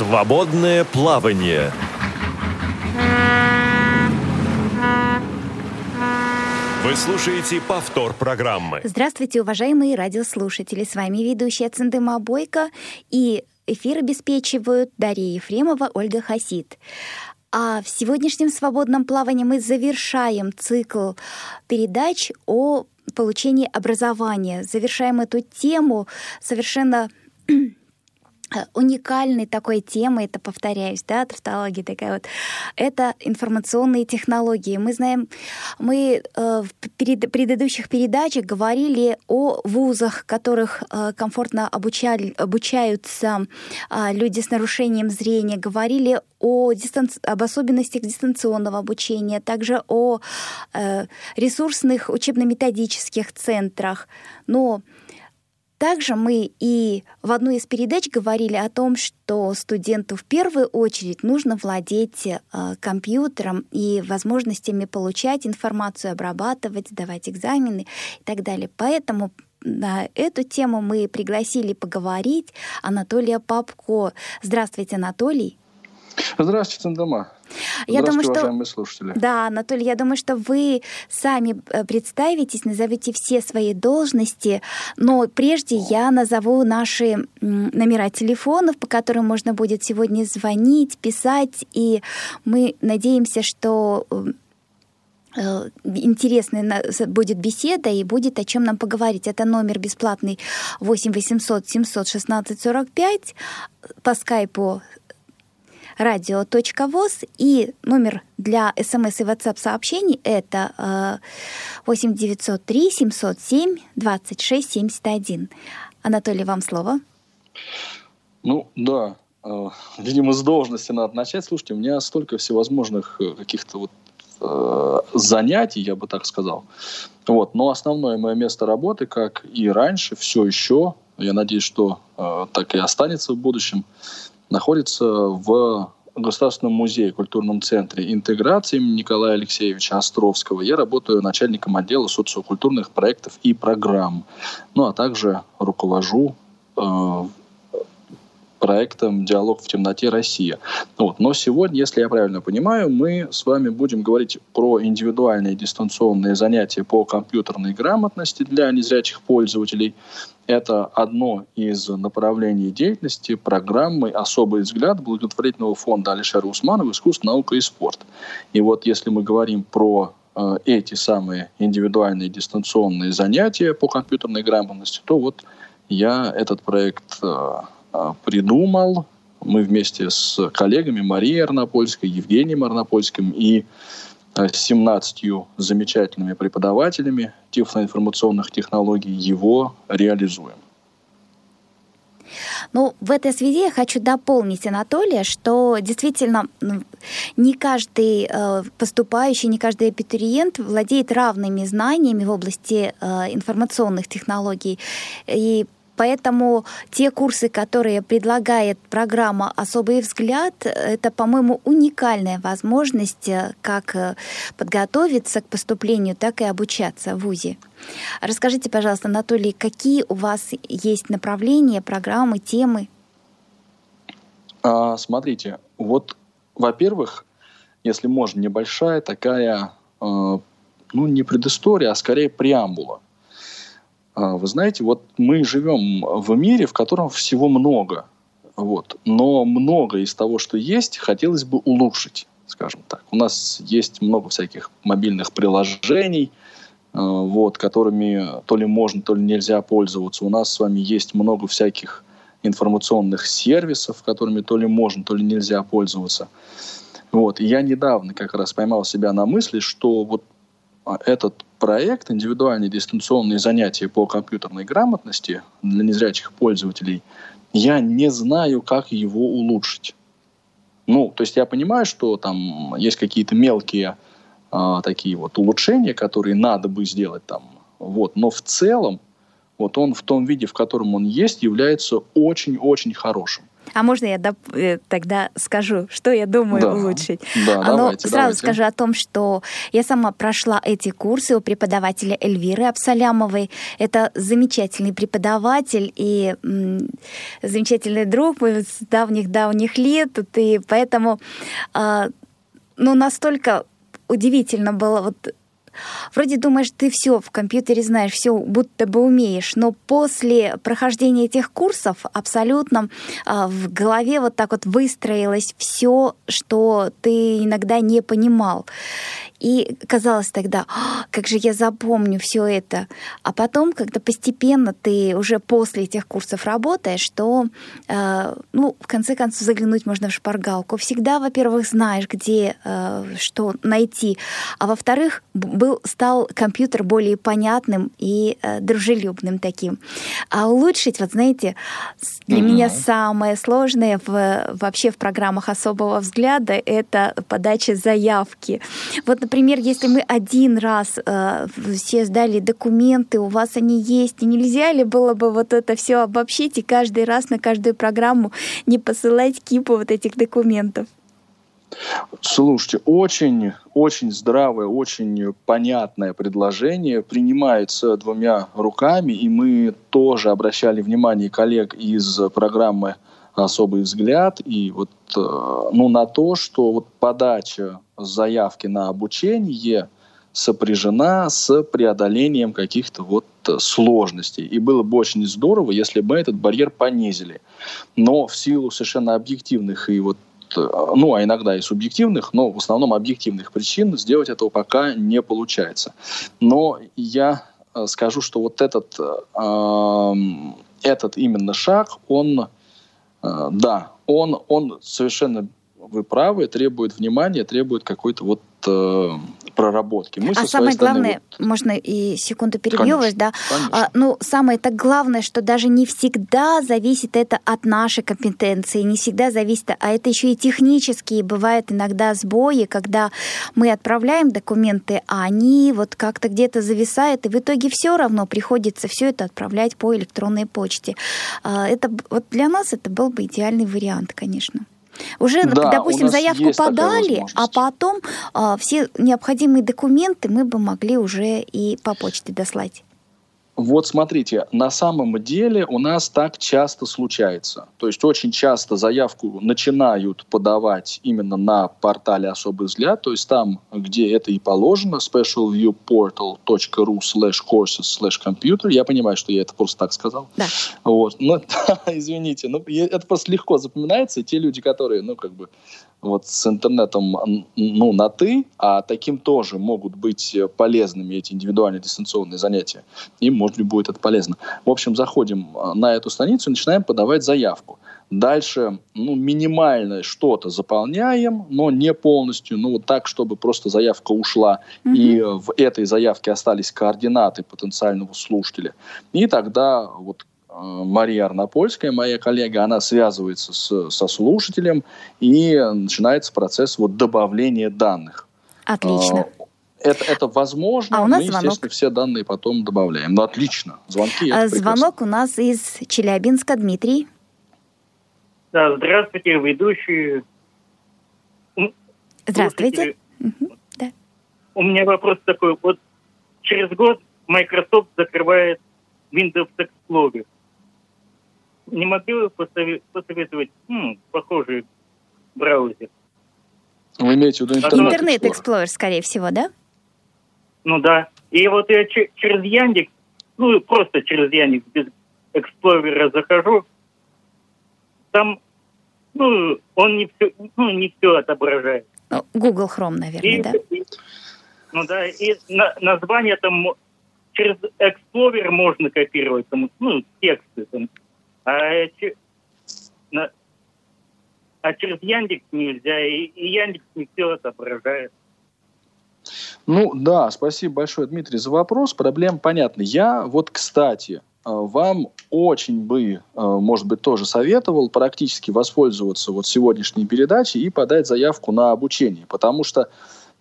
Свободное плавание. Вы слушаете повтор программы. Здравствуйте, уважаемые радиослушатели. С вами ведущая Циндыма Бойко и эфир обеспечивают Дарья Ефремова, Ольга Хасид. А в сегодняшнем свободном плавании мы завершаем цикл передач о получении образования. Завершаем эту тему совершенно уникальной такой темой, это повторяюсь, да, тавтология такая вот, это информационные технологии. Мы знаем, мы э, в предыдущих передачах говорили о вузах, в которых э, комфортно обучали, обучаются э, люди с нарушением зрения, говорили о дистанци... об особенностях дистанционного обучения, также о э, ресурсных учебно-методических центрах. Но также мы и в одной из передач говорили о том, что студенту в первую очередь нужно владеть э, компьютером и возможностями получать информацию, обрабатывать, давать экзамены и так далее. Поэтому на эту тему мы пригласили поговорить Анатолия Попко. Здравствуйте, Анатолий. Здравствуйте, Сандома. Я думаю, что... уважаемые слушатели. Да, Анатолий, я думаю, что вы сами э, представитесь, назовете все свои должности, но прежде я назову наши номера телефонов, по которым можно будет сегодня звонить, писать, и мы надеемся, что э, интересная будет беседа и будет о чем нам поговорить. Это номер бесплатный 8 800 716 45 по скайпу радио.воз и номер для смс и WhatsApp сообщений это 8 903 707 26 71. Анатолий, вам слово. Ну, да, э, видимо, с должности надо начать. Слушайте, у меня столько всевозможных э, каких-то вот э, занятий, я бы так сказал. Вот. Но основное мое место работы, как и раньше, все еще, я надеюсь, что э, так и останется в будущем, находится в Государственном музее, культурном центре интеграции Николая Алексеевича Островского. Я работаю начальником отдела социокультурных проектов и программ. Ну, а также руковожу э, проектом «Диалог в темноте. Россия». Вот. Но сегодня, если я правильно понимаю, мы с вами будем говорить про индивидуальные дистанционные занятия по компьютерной грамотности для незрячих пользователей. Это одно из направлений деятельности программы «Особый взгляд» благотворительного фонда Алишера Усманова «Искусство, наука и спорт». И вот если мы говорим про э, эти самые индивидуальные дистанционные занятия по компьютерной грамотности, то вот я этот проект э, придумал. Мы вместе с коллегами Марией Арнопольской, Евгением Арнопольским и 17 а, замечательными преподавателями тифлоинформационных технологий его реализуем. Ну, в этой связи я хочу дополнить, Анатолия, что действительно не каждый э, поступающий, не каждый абитуриент владеет равными знаниями в области э, информационных технологий. И Поэтому те курсы, которые предлагает программа «Особый взгляд», это, по-моему, уникальная возможность э, как э, подготовиться к поступлению, так и обучаться в ВУЗе. Расскажите, пожалуйста, Анатолий, какие у вас есть направления, программы, темы? А, смотрите, вот, во-первых, если можно, небольшая такая, э, ну, не предыстория, а скорее преамбула – вы знаете, вот мы живем в мире, в котором всего много. Вот. Но много из того, что есть, хотелось бы улучшить, скажем так. У нас есть много всяких мобильных приложений, а, вот, которыми то ли можно, то ли нельзя пользоваться. У нас с вами есть много всяких информационных сервисов, которыми то ли можно, то ли нельзя пользоваться. Вот. И я недавно как раз поймал себя на мысли, что вот а, этот проект «Индивидуальные дистанционные занятия по компьютерной грамотности для незрячих пользователей», я не знаю, как его улучшить. Ну, то есть я понимаю, что там есть какие-то мелкие а, такие вот улучшения, которые надо бы сделать там, вот, но в целом вот он в том виде, в котором он есть, является очень-очень хорошим. А можно я доп- э, тогда скажу, что я думаю Да. улучшить? Да, А, давайте, сразу давайте. скажу о том, что я сама прошла эти курсы у преподавателя Эльвиры Абсалямовой. Это замечательный преподаватель и м, замечательный друг мой с давних-давних лет. И поэтому а, ну, настолько удивительно было вот Вроде думаешь, ты все в компьютере знаешь, все будто бы умеешь, но после прохождения этих курсов абсолютно а, в голове вот так вот выстроилось все, что ты иногда не понимал. И казалось тогда, «А, как же я запомню все это. А потом, когда постепенно ты уже после этих курсов работаешь, то, э, ну, в конце концов, заглянуть можно в шпаргалку. Всегда, во-первых, знаешь, где э, что найти, а во-вторых, был, стал компьютер более понятным и э, дружелюбным таким. А улучшить, вот знаете, для Мгм. меня самое сложное в, вообще в программах особого взгляда это подача заявки. Вот, например, если мы один раз э, все сдали документы, у вас они есть, и нельзя ли было бы вот это все обобщить и каждый раз на каждую программу не посылать кипу вот этих документов? Слушайте, очень, очень здравое, очень понятное предложение принимается двумя руками, и мы тоже обращали внимание коллег из программы «Особый взгляд» и вот, э, ну, на то, что вот подача заявки на обучение сопряжена с преодолением каких-то вот э, сложностей. И было бы очень здорово, если бы этот барьер понизили. Но в силу совершенно объективных и вот э, ну, а иногда и субъективных, но в основном объективных причин сделать этого пока не получается. Но я э, скажу, что вот этот, э, этот именно шаг, он, э, да, он, он совершенно, вы правы, требует внимания, требует какой-то вот э, проработки. Мы а самое главное, вот- можно и секунду перебью вас, да? конечно. А, ну, самое так главное, что даже не всегда зависит это от нашей компетенции, не всегда зависит, а это еще и технические бывают иногда сбои, когда мы отправляем документы, а они вот как-то где-то зависают, и в итоге все равно приходится все это отправлять по электронной почте. А, Это вот для нас это был бы идеальный вариант, конечно. Уже, Да, допустим, заявку подали, а потом а, все необходимые документы мы бы могли уже и по почте дослать. Вот смотрите, на самом деле у нас так часто случается. То есть очень часто заявку начинают подавать именно на портале «Особый взгляд», то есть там, где это и положено, specialviewportal.ru slash courses slash computer. Я понимаю, что я это просто так сказал. Да. Вот. Ну, извините, но я- это просто легко запоминается. Те люди, которые, ну, как бы, вот с интернетом, ну, на «ты», а таким тоже могут быть полезными эти индивидуальные дистанционные занятия, им, может быть, будет это полезно. В общем, заходим э, на эту страницу и начинаем подавать заявку. Дальше, ну, минимальное что-то заполняем, но не полностью, ну, вот так, чтобы просто заявка ушла, и э, в этой заявке остались координаты потенциального слушателя. И тогда вот Мария Арнопольская, моя коллега, она связывается с, со слушателем, и начинается процесс вот добавления данных. Отлично. А, Это, это возможно, А у нас мы, звонок. естественно, все данные потом добавляем. Ну, отлично. Звонки А, прекрасно. Звонок у нас из Челябинска. Дмитрий. Да, здравствуйте, ведущие. Здравствуйте. Мгм, да. У меня вопрос такой. Вот через год Microsoft закрывает Windows Explorer. Не могли бы посове- посоветовать м, похожий браузер? Вы имеете в виду интернет, Интернет Explorer? Скорее всего, да? Ну да. И вот я че- через Яндекс, ну просто через Яндекс без Explorer захожу, там, ну, он не все, ну, не все отображает. Ну, Google Chrome, наверное, И- да? Ну да, и на- название там мо- через Explorer можно копировать, там, ну, тексты там. А, а через Яндекс нельзя, и, и Яндекс не все отображает. Ну да, спасибо большое, Дмитрий, за вопрос. Проблема понятна. Я вот, кстати, э, вам очень бы, э, может быть, тоже советовал практически воспользоваться вот сегодняшней передачей и подать заявку на обучение, потому что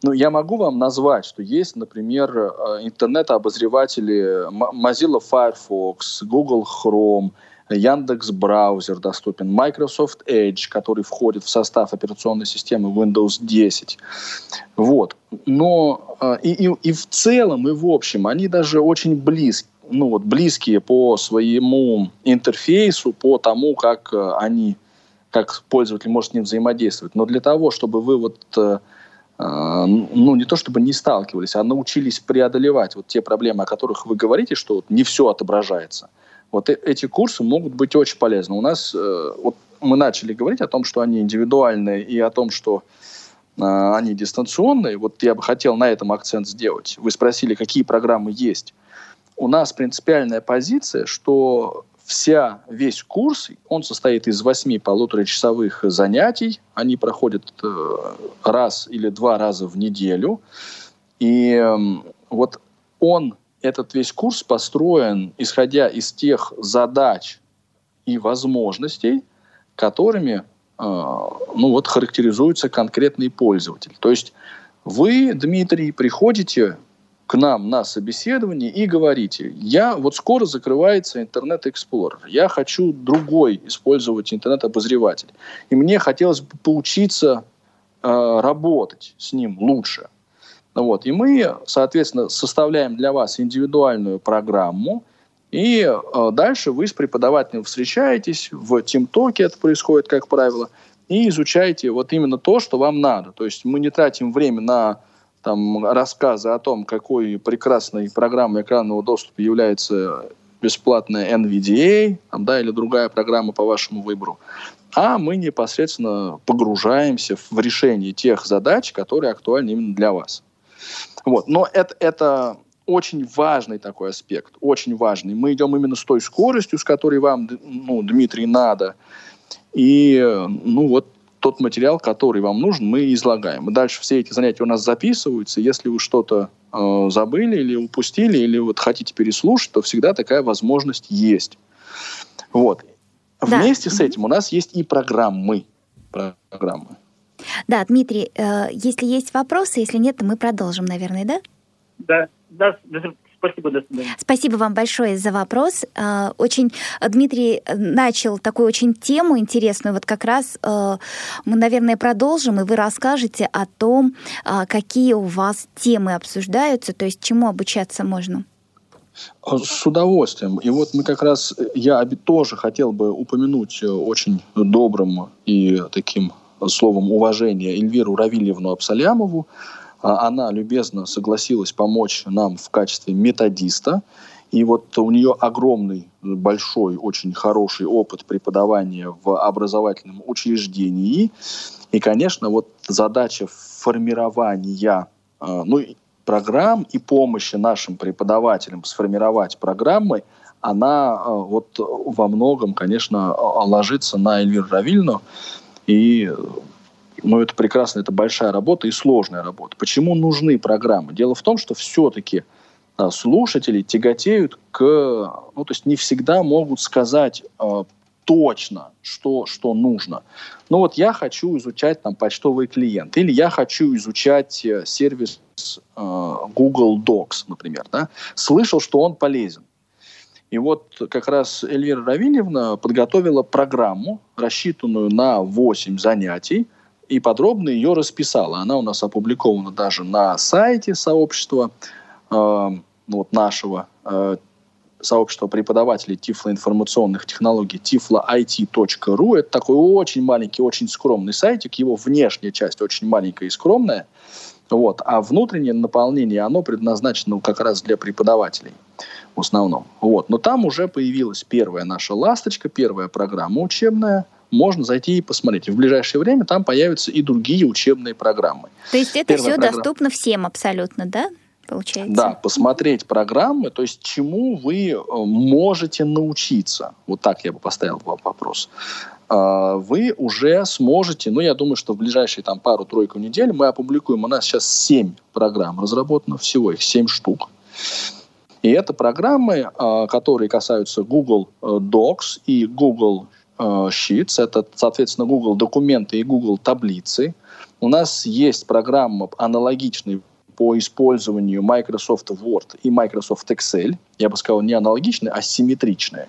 ну, я могу вам назвать, что есть, например, э, интернет-обозреватели Mozilla Firefox, Google Chrome, Яндекс браузер доступен, Microsoft Edge, который входит в состав операционной системы Windows 10. Вот. Но э, и, и, и в целом, и в общем, они даже очень близки ну, вот, близкие по своему интерфейсу, по тому, как э, они, как пользователь может с ним взаимодействовать. Но для того, чтобы вы вот а, ну, не то чтобы не сталкивались, а научились преодолевать вот те проблемы, о которых вы говорите, что вот не все отображается. Вот э, эти курсы могут быть очень полезны. У нас, э, вот мы начали говорить о том, что они индивидуальные и о том, что э, они дистанционные. Вот я бы хотел на этом акцент сделать. Вы спросили, какие программы есть. У нас принципиальная позиция, что вся, весь курс, он состоит из восьми полуторачасовых занятий. Они проходят э, раз или два раза в неделю. И э, вот он, этот весь курс построен, исходя из тех задач и возможностей, которыми э, ну вот, характеризуется конкретный пользователь. То есть вы, Дмитрий, приходите к нам на собеседование и говорите, я вот скоро закрывается интернет Explorer, я хочу другой использовать интернет-обозреватель, и мне хотелось бы поучиться э, работать с ним лучше. Вот. И мы, соответственно, составляем для вас индивидуальную программу, и э, дальше вы с преподавателем встречаетесь, в ТимТоке это происходит, как правило, и изучаете вот именно то, что вам надо. То есть мы не тратим время на там рассказы о том, какой прекрасной программой экранного доступа является бесплатная NVDA, там, да, или другая программа по вашему выбору, а мы непосредственно погружаемся в решение тех задач, которые актуальны именно для вас. Вот. Но это, это очень важный такой аспект, очень важный. Мы идем именно с той скоростью, с которой вам, ну, Дмитрий, надо. И, ну, вот тот материал, который вам нужен, мы излагаем. И дальше все эти занятия у нас записываются. Если вы что-то э, забыли или упустили, или вот хотите переслушать, то всегда такая возможность есть. Вот. Да. Вместе с этим у нас есть и программы. программы. Да, Дмитрий, э, если есть вопросы, если нет, то мы продолжим, наверное, да? Да, да, Спасибо, до свидания. Спасибо вам большое за вопрос. А, очень Дмитрий начал такую очень тему интересную. Вот как раз мы, наверное, продолжим, и вы расскажете о том, какие у вас темы обсуждаются, то есть чему обучаться можно. С удовольствием. И вот мы как раз, я тоже хотел бы упомянуть очень добрым и таким словом уважения Эльвиру Равильевну Абсалямову, а она любезно согласилась помочь нам в качестве методиста. И вот у нее огромный, большой, очень хороший опыт преподавания в образовательном учреждении. И, конечно, вот задача формирования а, ну, программ и помощи нашим преподавателям сформировать программы, она а, вот во многом, конечно, ложится на Эльвиру Равильну. И но это прекрасно, это большая работа и сложная работа. Почему нужны программы? Дело в том, что все-таки а, слушатели тяготеют к... Ну, то есть не всегда могут сказать э, точно, что, что нужно. Ну вот я хочу изучать там почтовый клиент, или я хочу изучать э, сервис э, Google Docs, например. Да? Слышал, что он полезен. И вот как раз Эльвира Равильевна подготовила программу, рассчитанную на 8 занятий, и подробно ее расписала. Она у нас опубликована даже на сайте сообщества, э, вот нашего э, сообщества преподавателей тифлоинформационных технологий tifloit.ru. Это такой очень маленький, очень скромный сайтик. Его внешняя часть очень маленькая и скромная. Вот. А внутреннее наполнение, оно предназначено как раз для преподавателей в основном. Вот. Но там уже появилась первая наша ласточка, первая программа учебная – можно зайти и посмотреть. В ближайшее время там появятся и другие учебные программы. То есть это Первая все программа... доступно всем абсолютно, да? Получается. Да, посмотреть программы, то есть чему вы э, можете научиться. Вот так я бы поставил вопрос а, вы уже сможете, ну, я думаю, что в ближайшие там пару-тройку недель мы опубликуем, у нас сейчас 7 программ разработано, всего их 7 штук. И это программы, а, которые касаются Google э, Docs и Google Э, Sheets, это, соответственно, Google документы и Google таблицы. У нас есть программа аналогичной по использованию Microsoft Word и Microsoft Excel, я бы сказал, не аналогичные, а симметричные.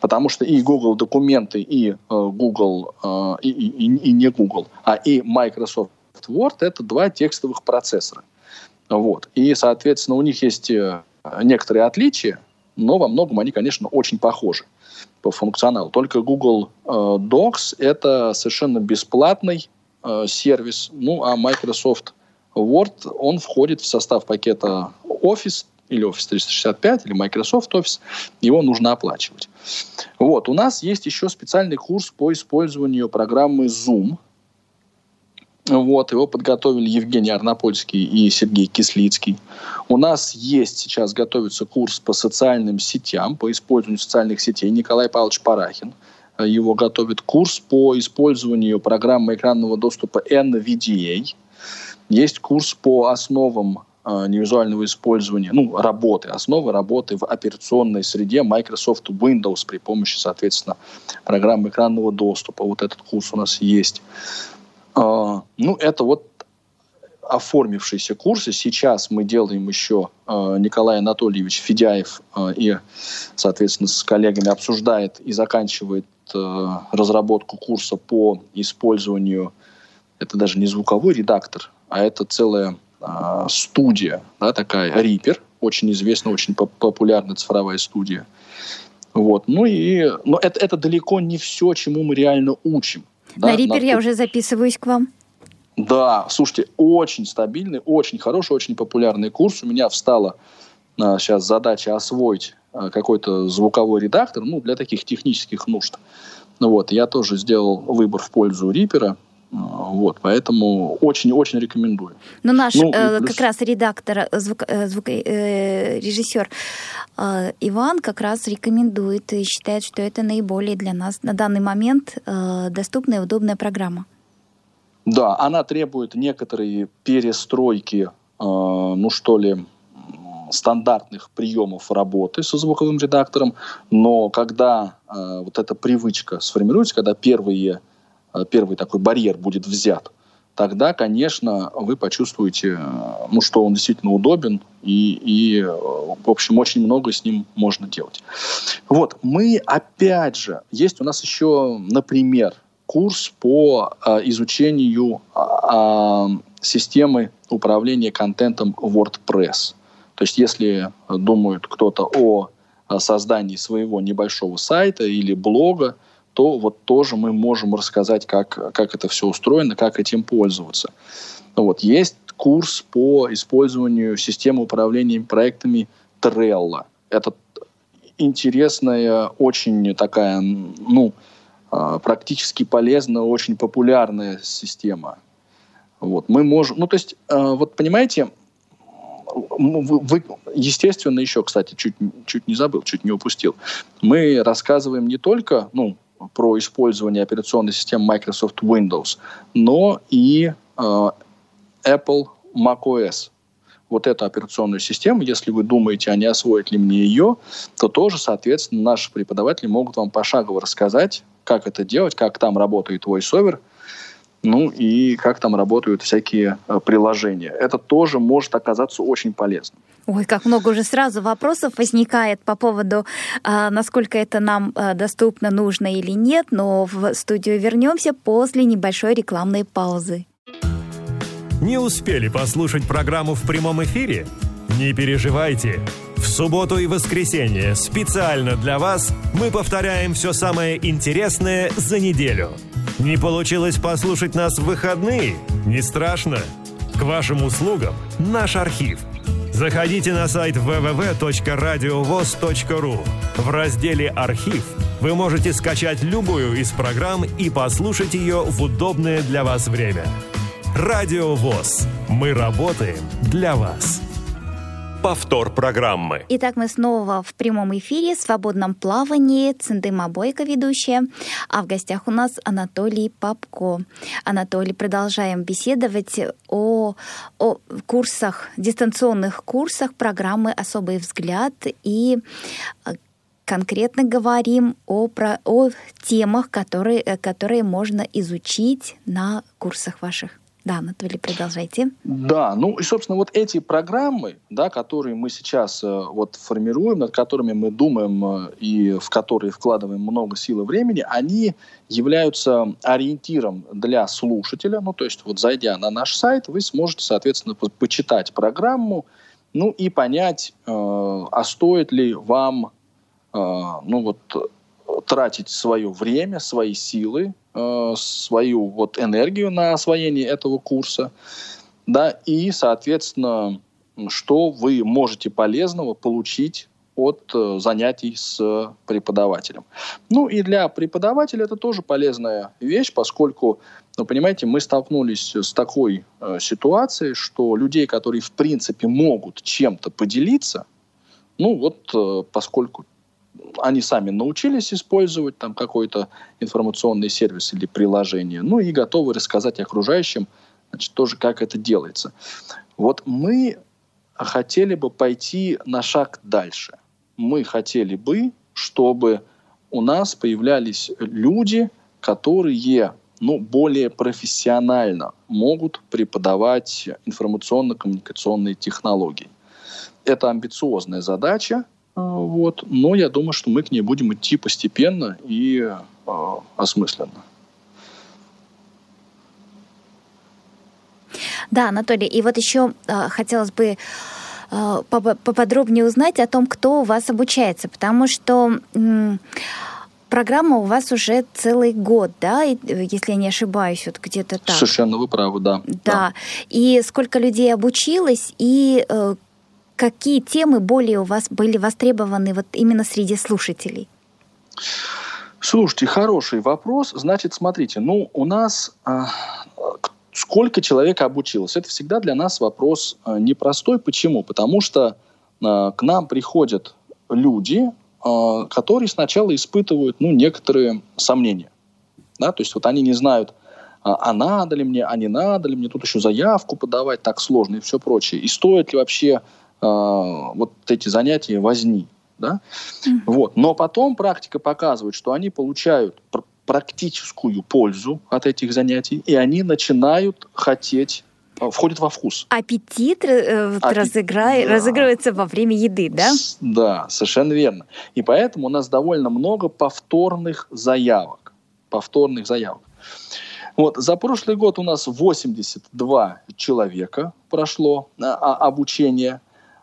Потому что и Google документы, и э, Google, э, и, и, и не Google, а и Microsoft Word — это два текстовых процессора. Вот. И, соответственно, у них есть э, некоторые отличия, но во многом они, конечно, очень похожи по функционалу. Только Google Docs — это совершенно бесплатный сервис, ну, а Microsoft Word, он входит в состав пакета Office или Office 365, или Microsoft Office, его нужно оплачивать. Вот, у нас есть еще специальный курс по использованию программы Zoom – вот, его подготовили Евгений Арнопольский и Сергей Кислицкий. У нас есть сейчас, готовится курс по социальным сетям, по использованию социальных сетей. Николай Павлович Парахин его готовит. Курс по использованию программы экранного доступа NVDA. Есть курс по основам э, невизуального использования, ну, работы, основы работы в операционной среде Microsoft Windows при помощи, соответственно, программы экранного доступа. Вот этот курс у нас есть. А, ну, это вот оформившиеся курсы. Сейчас мы делаем еще э, Николай Анатольевич Федяев и, соответственно, с коллегами обсуждает и заканчивает разработку курса по использованию, это даже не звуковой редактор, а это целая э, студия, да, такая, Reaper, очень известная, очень популярная цифровая студия. Вот. Ну и, но это, это далеко не все, чему мы реально учим. Да, на Рипер я уже записываюсь к вам. Да, слушайте, очень стабильный, очень хороший, очень популярный курс. У меня встала а, сейчас задача освоить а, какой-то звуковой редактор, ну, для таких технических нужд. Ну вот, я тоже сделал выбор в пользу Рипера. Вот, поэтому очень-очень рекомендую. Но наш ну, э, плюс... как раз редактор, звук, э, звук, э, режиссер э, Иван как раз рекомендует и считает, что это наиболее для нас на данный момент э, доступная и удобная программа. Да, она требует некоторые перестройки, э, ну что ли, стандартных приемов работы со звуковым редактором, но когда э, вот эта привычка сформируется, когда первые Э, первый такой барьер будет взят, тогда, конечно, вы почувствуете, э, ну, что он действительно удобен, и, и, э, в общем, очень много с ним можно делать. Вот, мы, опять же, есть у нас еще, например, курс по э, изучению э, системы управления контентом WordPress. То есть, если думает кто-то о создании своего небольшого сайта или блога, то вот тоже мы можем рассказать, как, как это все устроено, как этим пользоваться. Вот. Есть курс по использованию системы управления проектами Trello. Это интересная, очень такая, ну, а, практически полезная, очень популярная система. Вот. Мы можем, ну, то есть, а, вот понимаете, вы, вы, естественно, еще, кстати, чуть, чуть не забыл, чуть не упустил. Мы рассказываем не только, ну, про использование операционной системы Microsoft Windows, но и э, Apple macOS. Вот эту операционную систему, если вы думаете, а не освоить ли мне ее, то тоже, соответственно, наши преподаватели могут вам пошагово рассказать, как это делать, как там работает VoiceOver, ну и как там работают всякие э, приложения. Это тоже может оказаться очень полезным. Ой, как много уже сразу вопросов возникает по поводу, а, насколько это нам а, доступно, нужно или нет, но в студию вернемся после небольшой рекламной паузы. Не успели послушать программу в прямом эфире? Не переживайте. В субботу и воскресенье специально для вас мы повторяем все самое интересное за неделю. Не получилось послушать нас в выходные? Не страшно. К вашим услугам наш архив – Заходите на сайт www.radiovoz.ru. В разделе «Архив» вы можете скачать любую из программ и послушать ее в удобное для вас время. Радио ВОЗ. Мы работаем для вас повтор программы. Итак, мы снова в прямом эфире, в свободном плавании. Циндыма Бойко ведущая. А в гостях у нас Анатолий Попко. Анатолий, продолжаем беседовать о, о курсах, дистанционных курсах программы «Особый взгляд» и э, конкретно говорим о, про, о темах, которые, э, которые можно изучить на курсах ваших. Да, Анатолий, продолжайте. Да, ну и, собственно, вот эти программы, да, которые мы сейчас э, вот формируем, над которыми мы думаем э, и в которые вкладываем много сил и времени, они являются ориентиром для слушателя. Ну, то есть вот зайдя на наш сайт, вы сможете, соответственно, по почитать программу, ну и понять, э, а стоит ли вам, э, ну вот, тратить свое время, свои силы Э, свою вот энергию на освоение этого курса, да, и, соответственно, что вы можете полезного получить от э, занятий с преподавателем. Ну и для преподавателя это тоже полезная вещь, поскольку, ну, понимаете, мы столкнулись с такой э, ситуацией, что людей, которые в принципе могут чем-то поделиться, ну вот э, поскольку они сами научились использовать там какой-то информационный сервис или приложение, ну и готовы рассказать окружающим, значит, тоже как это делается. Вот мы хотели бы пойти на шаг дальше. Мы хотели бы, чтобы у нас появлялись люди, которые ну, более профессионально могут преподавать информационно-коммуникационные технологии. Это амбициозная задача, вот. Но я думаю, что мы к ней будем идти постепенно и э, осмысленно. Да, Анатолий, и вот еще э, хотелось бы э, поподробнее узнать о том, кто у вас обучается, потому что э, программа у вас уже целый год, да, если я не ошибаюсь, вот где-то так. Совершенно вы правы, да. Да. да. И сколько людей обучилось, и э, какие темы более у вас были востребованы вот именно среди слушателей? Слушайте, хороший вопрос. Значит, смотрите, ну, у нас э, сколько человек обучилось? Это всегда для нас вопрос э, непростой. Почему? Потому что э, к нам приходят люди, э, которые сначала испытывают, ну, некоторые сомнения. Да? То есть вот они не знают, а, надо ли мне, а не надо ли мне, тут еще заявку подавать так сложно и все прочее. И стоит ли вообще вот эти занятия возни. Да? Mm-hmm. Вот. Но потом практика показывает, что они получают пр- практическую пользу от этих занятий, и они начинают хотеть а, входит во вкус. Аппетит, э, Аппет... разыгра... да. разыгрывается во время еды, да? Да, совершенно верно. И поэтому у нас довольно много повторных заявок. Повторных заявок. Вот, за прошлый год у нас 82 человека прошло а обучение.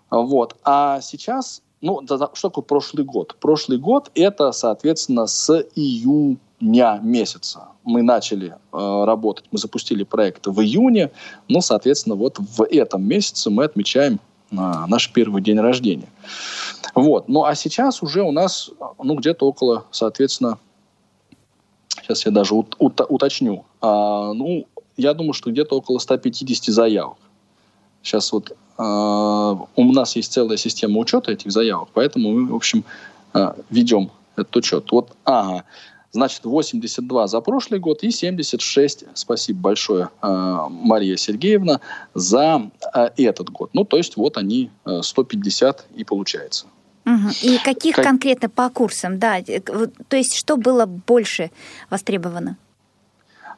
Вот. А сейчас, ну, что такое прошлый год? Прошлый год это, соответственно, с июня месяца. Мы начали э, работать, мы запустили проект в июне, ну, соответственно, вот в этом месяце мы отмечаем э, наш первый день рождения. Вот. Ну, а сейчас уже у нас, ну, где-то около, соответственно, сейчас я даже ут, ут, уточню, а, ну, я думаю, что где-то около 150 заявок. Сейчас вот у нас есть целая система учета этих заявок, поэтому мы, в общем, а, ведем этот учет. Вот, ага, значит, 82 за прошлый год и 76, спасибо большое, а, Мария Сергеевна, за этот год. Ну, то есть вот они 150 и получается. Угу. И каких как... конкретно по курсам, да? То есть что было больше востребовано?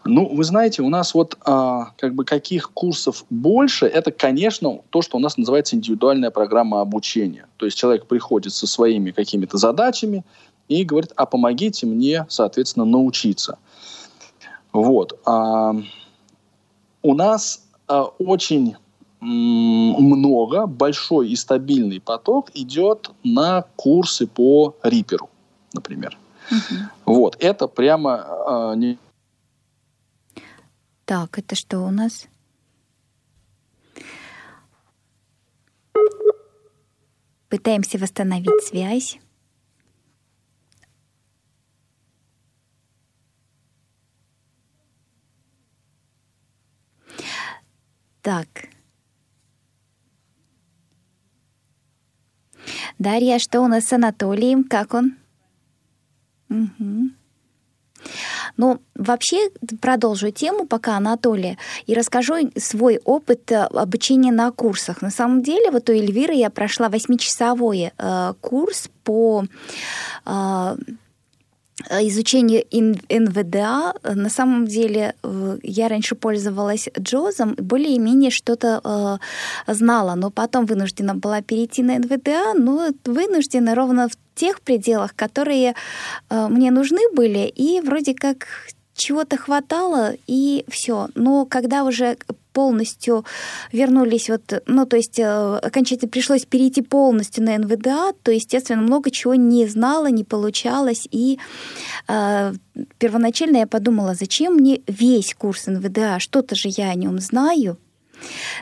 Ну, вы знаете, у нас вот а, как бы каких курсов больше, это, конечно, то, что у нас называется индивидуальная программа обучения. То есть человек приходит со своими какими-то задачами и говорит, а помогите мне, соответственно, научиться. Вот. А, у нас а, очень много, большой и стабильный поток идет на курсы по Риперу, например. Uh-huh. Вот, это прямо э, так, это что у нас? Пытаемся восстановить связь. Так. Дарья, что у нас с Анатолием? Как он? Угу. Но вообще продолжу тему пока, Анатолия, и расскажу свой опыт э, обучения на курсах. На самом деле, вот у Эльвиры я прошла восьмичасовой э, курс по э, изучению НВДА. На самом деле э, я раньше пользовалась Джозом, более-менее что-то э, знала, но потом вынуждена была перейти на НВДА, но вынуждена ровно в тех пределах, которые э, мне нужны были, и вроде как чего-то хватало, и все. Но когда уже полностью вернулись, вот, ну, то есть э, окончательно пришлось перейти полностью на НВДА, то, естественно, много чего не знала, не получалось, и э, первоначально я подумала, зачем мне весь курс НВДА, что-то же я о нем знаю,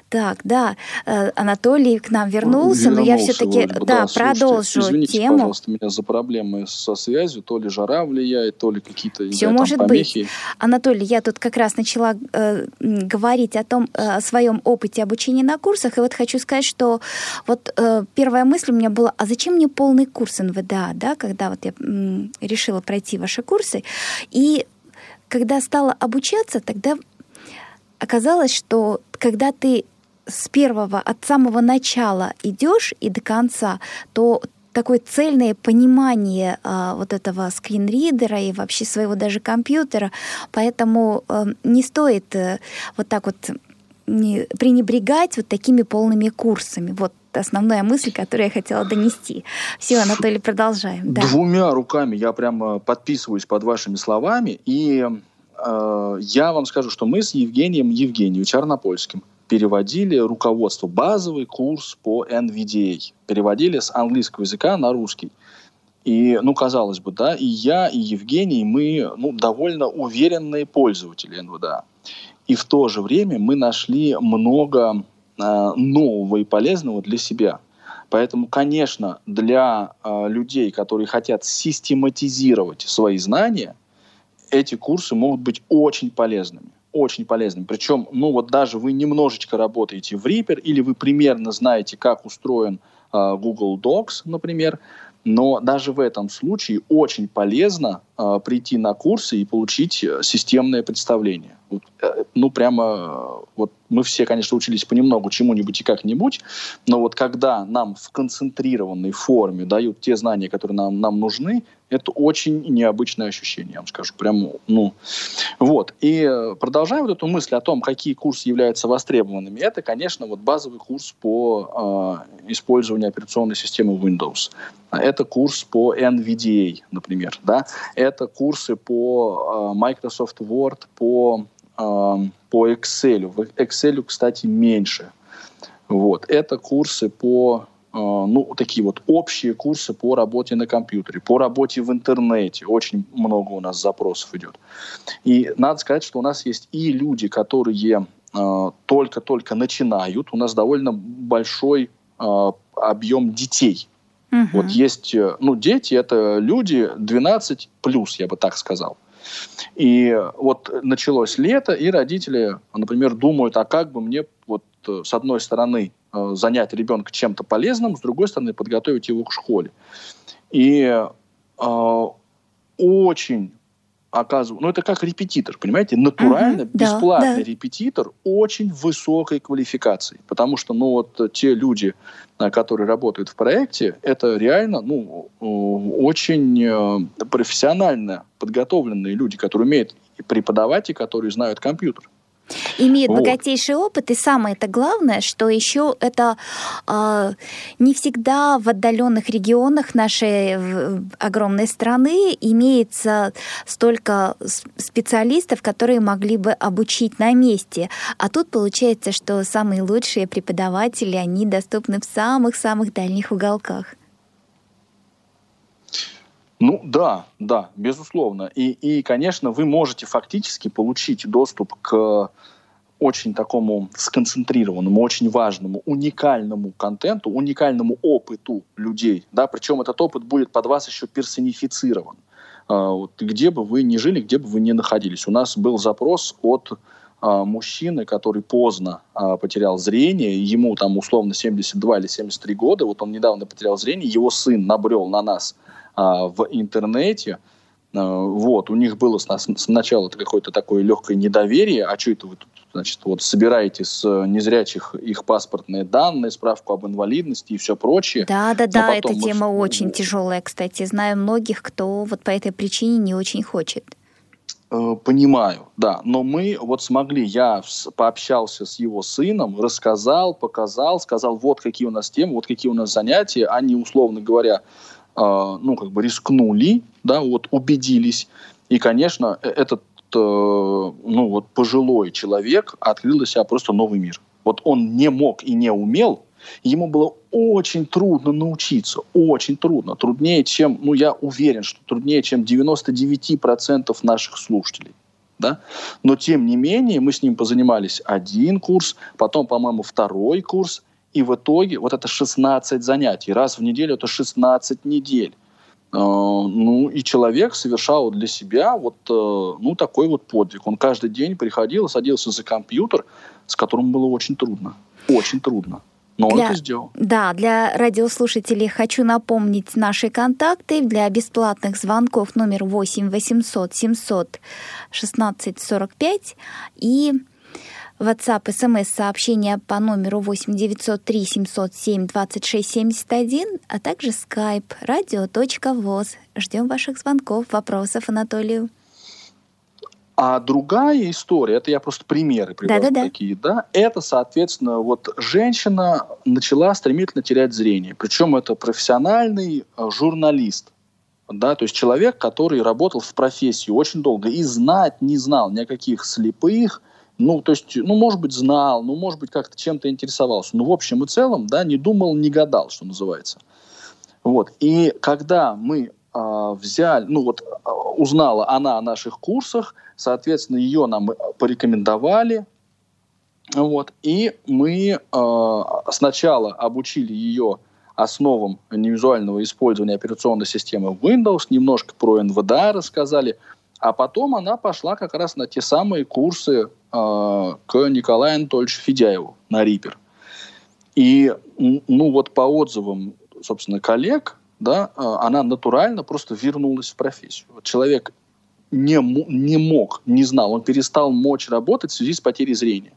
так, да, э, Анатолий к нам вернулся, вернулся но я все-таки да, да, продолжу извините, тему. пожалуйста, меня за проблемы со связью, то ли жара влияет, то ли какие-то Все может быть. Анатолий, я тут как раз начала э, говорить о том, э, о своем опыте обучения на курсах, и вот хочу сказать, что вот э, первая мысль у меня была, а зачем мне полный курс НВДА, да, когда вот я э, решила пройти ваши курсы, и когда стала обучаться, тогда оказалось, что когда ты с первого, от самого начала идешь и до конца, то такое цельное понимание а, вот этого скринридера и вообще своего даже компьютера, поэтому а, не стоит а, вот так вот не, пренебрегать вот такими полными курсами. Вот основная мысль, которую я хотела донести. Все, Анатолий, продолжаем. Да. Двумя руками я прямо подписываюсь под вашими словами и Э, я вам скажу, что мы с Евгением Евгеньевичем Арнопольским переводили руководство, базовый курс по NVDA. Переводили с английского языка на русский. И, ну, казалось бы, да, и я, и Евгений, мы, ну, довольно уверенные пользователи НВДА. И в то же время мы нашли много э, нового и полезного для себя. Поэтому, конечно, для э, людей, которые хотят систематизировать свои знания – эти курсы могут быть очень полезными. Очень полезными. Причем, ну вот даже вы немножечко работаете в Reaper или вы примерно знаете, как устроен э, Google Docs, например, но даже в этом случае очень полезно прийти на курсы и получить э, системное представление. Вот, э, ну, прямо, э, вот мы все, конечно, учились понемногу чему-нибудь и как-нибудь, но вот когда нам в концентрированной форме дают те знания, которые нам, нам нужны, это очень необычное ощущение, я вам скажу. Прям, ну, вот. И э, продолжая вот эту мысль о том, какие курсы являются востребованными, это, конечно, вот базовый курс по э, использованию операционной системы Windows. Это курс по NVDA, например, да. Это курсы по э, Microsoft Word, по, э, по Excel. В Excel, кстати, меньше. Вот. Это курсы по Э, ну, такие вот общие курсы по работе на компьютере, по работе в интернете. Очень много у нас запросов идет. И надо сказать, что у нас есть и люди, которые только-только начинают. У нас довольно большой объем детей. Угу. Вот есть, ну, дети это люди 12 плюс, я бы так сказал. И вот началось лето, и родители, например, думают, а как бы мне вот с одной стороны Э, занять ребенка чем-то полезным, с другой стороны, подготовить его к школе. И э, очень оказываю, ну это как репетитор, понимаете, натурально uh-huh, бесплатный да, репетитор очень высокой квалификации, потому что, ну вот те люди, э, которые работают в проекте, это реально, ну очень э, профессионально подготовленные люди, которые умеют преподавать и которые знают компьютер имеют вот. богатейший опыт, и самое это главное, что еще это э, не всегда в отдаленных регионах нашей огромной страны имеется столько специалистов, которые могли бы обучить на месте. А тут получается, что самые лучшие преподаватели, они доступны в самых-самых дальних уголках. Ну да, да, безусловно. И, и, конечно, вы можете фактически получить доступ к очень такому сконцентрированному, очень важному, уникальному контенту, уникальному опыту людей, да, причем этот опыт будет под вас еще персонифицирован. А, где бы вы ни жили, где бы вы ни находились. У нас был запрос от а, мужчины, который поздно а, потерял зрение, ему там условно 72 или 73 года, вот он недавно потерял зрение, его сын набрел на нас а, в интернете, а, вот, у них было сначала какое-то такое легкое недоверие, а что это вы тут значит, вот собираете с незрячих их паспортные данные, справку об инвалидности и все прочее. Да, да, да, эта тема очень тяжелая, кстати. Знаю многих, кто вот по этой причине не очень хочет. Э, понимаю, да, но мы вот смогли, я пообщался с его сыном, рассказал, показал, сказал, вот какие у нас темы, вот какие у нас занятия, они, условно говоря, ну, как бы рискнули, да, вот убедились, и, конечно, э, этот, ну, вот пожилой человек открыл для себя просто новый мир. Вот он не мог и не умел Ему было очень трудно научиться, очень трудно. Труднее, чем, ну я уверен, что труднее, чем 99% наших слушателей. Да? Но тем не менее мы с ним позанимались один курс, потом, по-моему, второй курс, и в итоге вот это 16 занятий. Раз в неделю это 16 недель. Э, ну, и человек совершал для себя вот, э, ну, такой вот подвиг. Он каждый день приходил, садился за компьютер, с которым было очень трудно. Очень трудно. Но для, он это сделал. Да, для радиослушателей хочу напомнить наши контакты. Для бесплатных звонков номер 8 800 700 16 45 и WhatsApp, смс сообщения по номеру 8 903 707 26 71, а также skype radio.voz. Ждем ваших звонков, вопросов Анатолию. А другая история, это я просто примеры привожу да, да, такие, да, это, соответственно, вот женщина начала стремительно терять зрение. Причем это профессиональный э, журналист. Да, то есть человек, который работал в профессии очень долго и знать не знал ни о каких слепых, ну, то есть, ну, может быть, знал, ну, может быть, как-то чем-то интересовался. Но в общем и целом, да, не думал, не гадал, что называется. Вот. И когда мы э, взяли, ну, вот э, узнала она о наших курсах, Соответственно, ее нам порекомендовали. Вот, и мы э, сначала обучили ее основам невизуального использования операционной системы Windows, немножко про НВДА рассказали, а потом она пошла как раз на те самые курсы э, к Николаю Анатольевичу Федяеву на Рипер. И, ну вот по отзывам, собственно, коллег, да, э, она натурально просто вернулась в профессию. Человек не, не мог, не знал, он перестал мочь работать в связи с потерей зрения.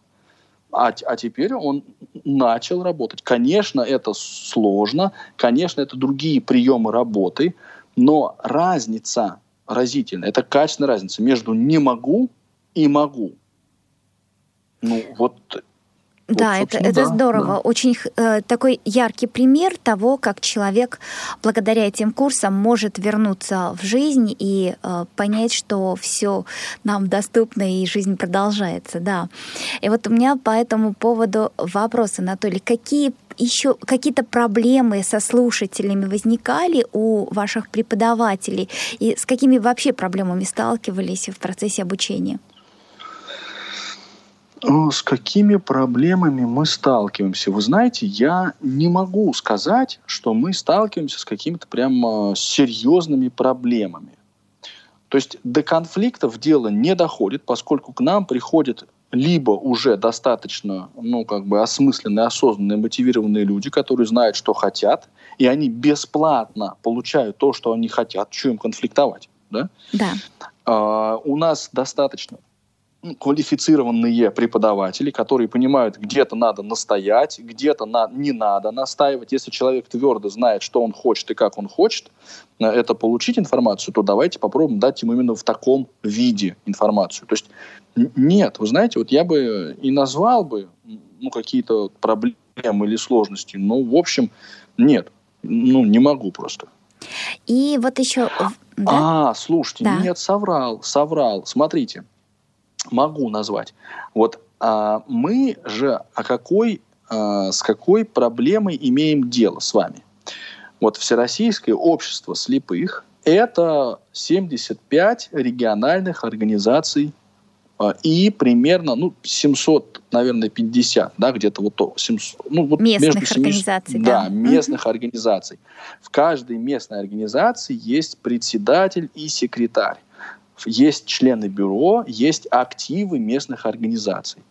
А, а теперь он начал работать. Конечно, это сложно, конечно, это другие приемы работы, но разница разительная, это качественная разница между не могу и могу. Ну, вот да, вот, это, это да, здорово. Да. Очень э, такой яркий пример того, как человек благодаря этим курсам может вернуться в жизнь и э, понять, что все нам доступно и жизнь продолжается. Да. И вот у меня по этому поводу вопрос, Анатолий, какие еще какие-то проблемы со слушателями возникали у ваших преподавателей и с какими вообще проблемами сталкивались в процессе обучения? С какими проблемами мы сталкиваемся? Вы знаете, я не могу сказать, что мы сталкиваемся с какими-то прям серьезными проблемами. То есть до конфликтов дело не доходит, поскольку к нам приходят либо уже достаточно, ну, как бы осмысленные, осознанные, мотивированные люди, которые знают, что хотят, и они бесплатно получают то, что они хотят, что им конфликтовать, да? Да. А, у нас достаточно квалифицированные преподаватели, которые понимают, где-то надо настоять, где-то на, не надо настаивать. Если человек твердо знает, что он хочет и как он хочет э, это получить информацию, то давайте попробуем дать ему именно в таком виде информацию. То есть нет, вы знаете, вот я бы и назвал бы ну, какие-то проблемы или сложности, но в общем нет, ну не могу просто. И вот еще... Да? А, слушайте, да. нет, соврал, соврал. Смотрите, могу назвать. Вот а, мы же о какой, а, с какой проблемой имеем дело с вами? Вот Всероссийское общество слепых – это 75 региональных организаций а, и примерно ну, 700, наверное, 50, да, где-то вот то, 700, ну, вот местных между 700, организаций. Да, да местных угу. организаций. В каждой местной организации есть председатель и секретарь есть члены бюро, есть активы местных организаций.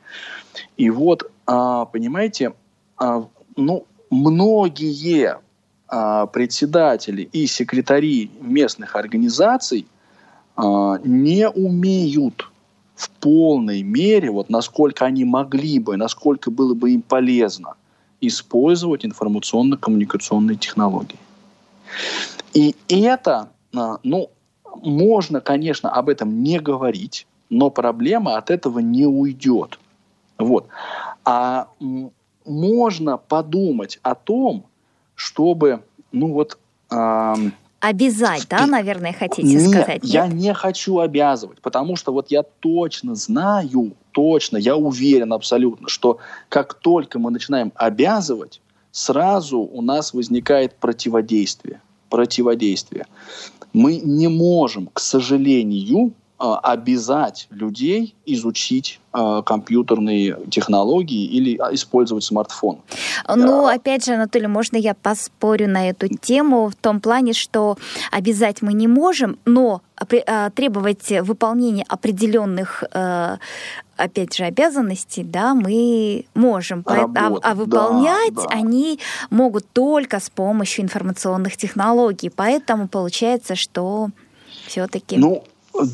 И вот, а, понимаете, а, ну, многие а, председатели и секретари местных организаций не умеют в полной мере, вот насколько они могли бы, насколько было бы им полезно использовать информационно-коммуникационные технологии. И это, ну, можно, конечно, об этом не говорить, но проблема от этого не уйдет. Вот. А можно подумать о том, чтобы, ну вот... Эм, Обязать, да, наверное, хотите нет, сказать? Нет, я не хочу обязывать, потому что вот я точно знаю, точно, я уверен абсолютно, что как только мы начинаем обязывать, сразу у нас возникает противодействие. Противодействие. Мы не можем, к сожалению, а, обязать людей изучить э, компьютерные технологии или а, использовать смартфон. Ну, опять же, Анатолий, можно я поспорю на эту тему в том плане, что обязать мы не можем, но требовать выполнения определенных опять же, обязанностей, да, мы можем. Работа, а, а выполнять да, да. они могут только с помощью информационных технологий. Поэтому получается, что все-таки... Ну,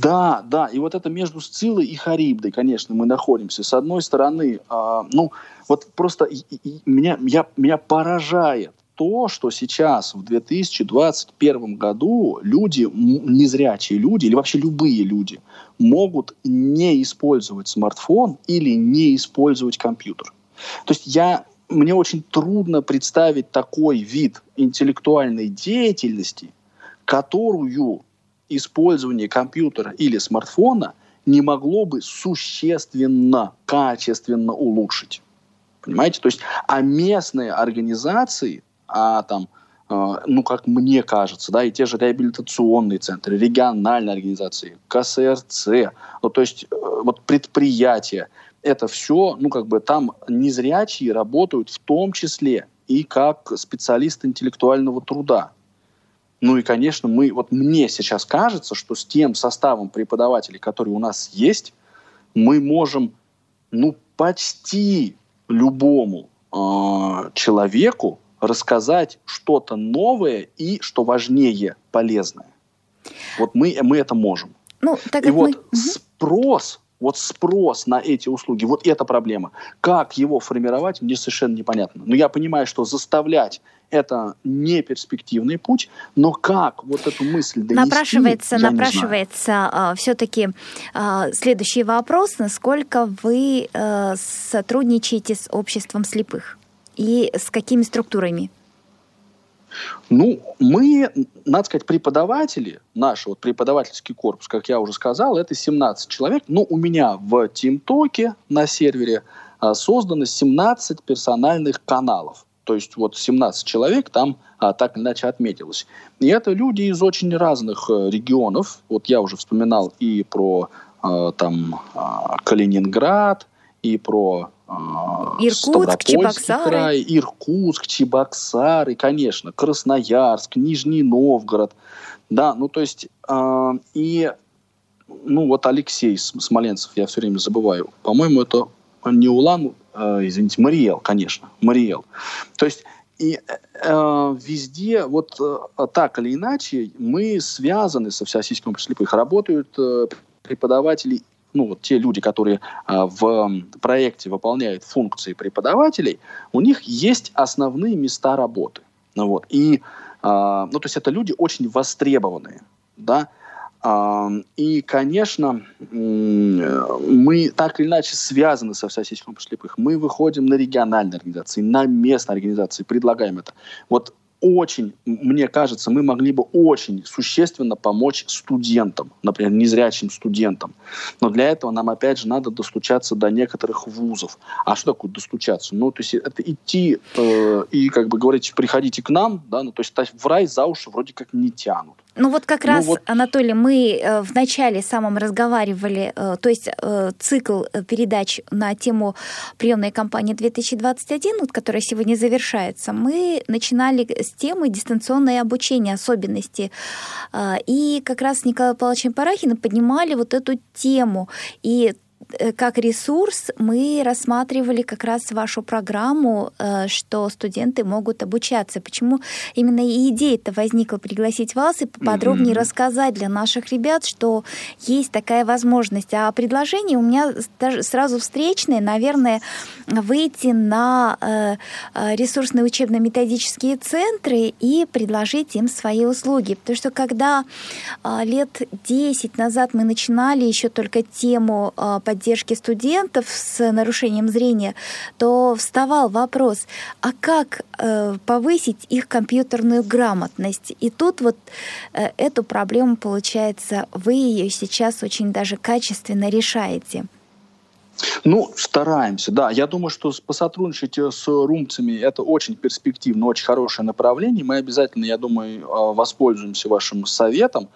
да, да, и вот это между Сцилой и Харибдой, конечно, мы находимся. С одной стороны, э, ну, вот просто и, и, меня, я, меня поражает то, что сейчас, в 2021 году, люди, незрячие люди, или вообще любые люди, могут не использовать смартфон или не использовать компьютер. То есть я, мне очень трудно представить такой вид интеллектуальной деятельности, которую использование компьютера или смартфона не могло бы существенно, качественно улучшить. Понимаете? То есть, а местные организации, а там, э, ну, как мне кажется, да, и те же реабилитационные центры, региональные организации, КСРЦ, ну, то есть, э, вот предприятия, это все, ну, как бы там незрячие работают в том числе и как специалисты интеллектуального труда. Ну и, конечно, мы, вот мне сейчас кажется, что с тем составом преподавателей, который у нас есть, мы можем, ну, почти любому э, человеку рассказать что-то новое и, что важнее, полезное. Вот мы, мы это можем. Ну, так и вот мы... спрос вот спрос на эти услуги, вот эта проблема. Как его формировать, мне совершенно непонятно. Но я понимаю, что заставлять это не перспективный путь, но как вот эту мысль донести, Напрашивается, напрашивается uh, все-таки uh, следующий вопрос. Насколько вы uh, сотрудничаете с обществом слепых? И с какими структурами? Ну, мы, надо сказать, преподаватели, наш вот преподавательский корпус, как я уже сказал, это 17 человек. Но у меня в TeamTalk на сервере а, создано 17 персональных каналов. То есть вот 17 человек там а, так иначе отметилось. И это люди из очень разных а, регионов. Вот я уже вспоминал и про а, там а, Калининград, и про Иркутск, Чебоксары. край, Иркутск, Чебоксары, конечно, Красноярск, Нижний Новгород. Да, ну то есть э, и ну вот Алексей Смоленцев, я все время забываю. По-моему, это не Улан, э, извините, Мариэл, конечно, Мариэл. То есть и э, везде, вот э, так или иначе, мы связаны со Всероссийским обществом слепых. Работают э, преподаватели ну, вот те люди, которые а, в проекте выполняют функции преподавателей, у них есть основные места работы. Ну, вот. И, а, ну, то есть это люди очень востребованные, да, а, и, конечно, мы так или иначе связаны со обществом слепых. Мы выходим на региональные организации, на местные организации, предлагаем это. Вот очень, мне кажется, мы могли бы очень существенно помочь студентам, например, незрячим студентам. Но для этого нам, опять же, надо достучаться до некоторых вузов. А что такое достучаться? Ну, то есть это идти э, и, как бы говорить, приходите к нам, да, ну, то есть в рай за уши вроде как не тянут. Ну вот как ну, раз, вот... Анатолий, мы э, в начале самом разговаривали, э, то есть э, цикл передач на тему приемной кампании 2021, вот, которая сегодня завершается, мы начинали с темы дистанционное обучение, особенности. И как раз с Николаем Павловичем Парахиным поднимали вот эту тему. И как ресурс мы рассматривали как раз вашу программу, э, что студенты могут обучаться. Почему именно и идея-то возникла пригласить вас и поподробнее mm-hmm. рассказать для наших ребят, что есть такая возможность. А предложение у меня сразу встречное, наверное, выйти на ресурсные учебно-методические центры и предложить им свои услуги. Потому что когда лет 10 назад мы начинали еще только тему а, поддержки студентов с нарушением зрения, то вставал вопрос, а как э, повысить их компьютерную грамотность? И тут вот э, эту проблему, получается, вы ее сейчас очень даже качественно решаете. Ну, стараемся, да. Я думаю, что посотрудничать с румцами – это очень перспективно, очень хорошее направление. Мы обязательно, я думаю, а, воспользуемся вашим советом.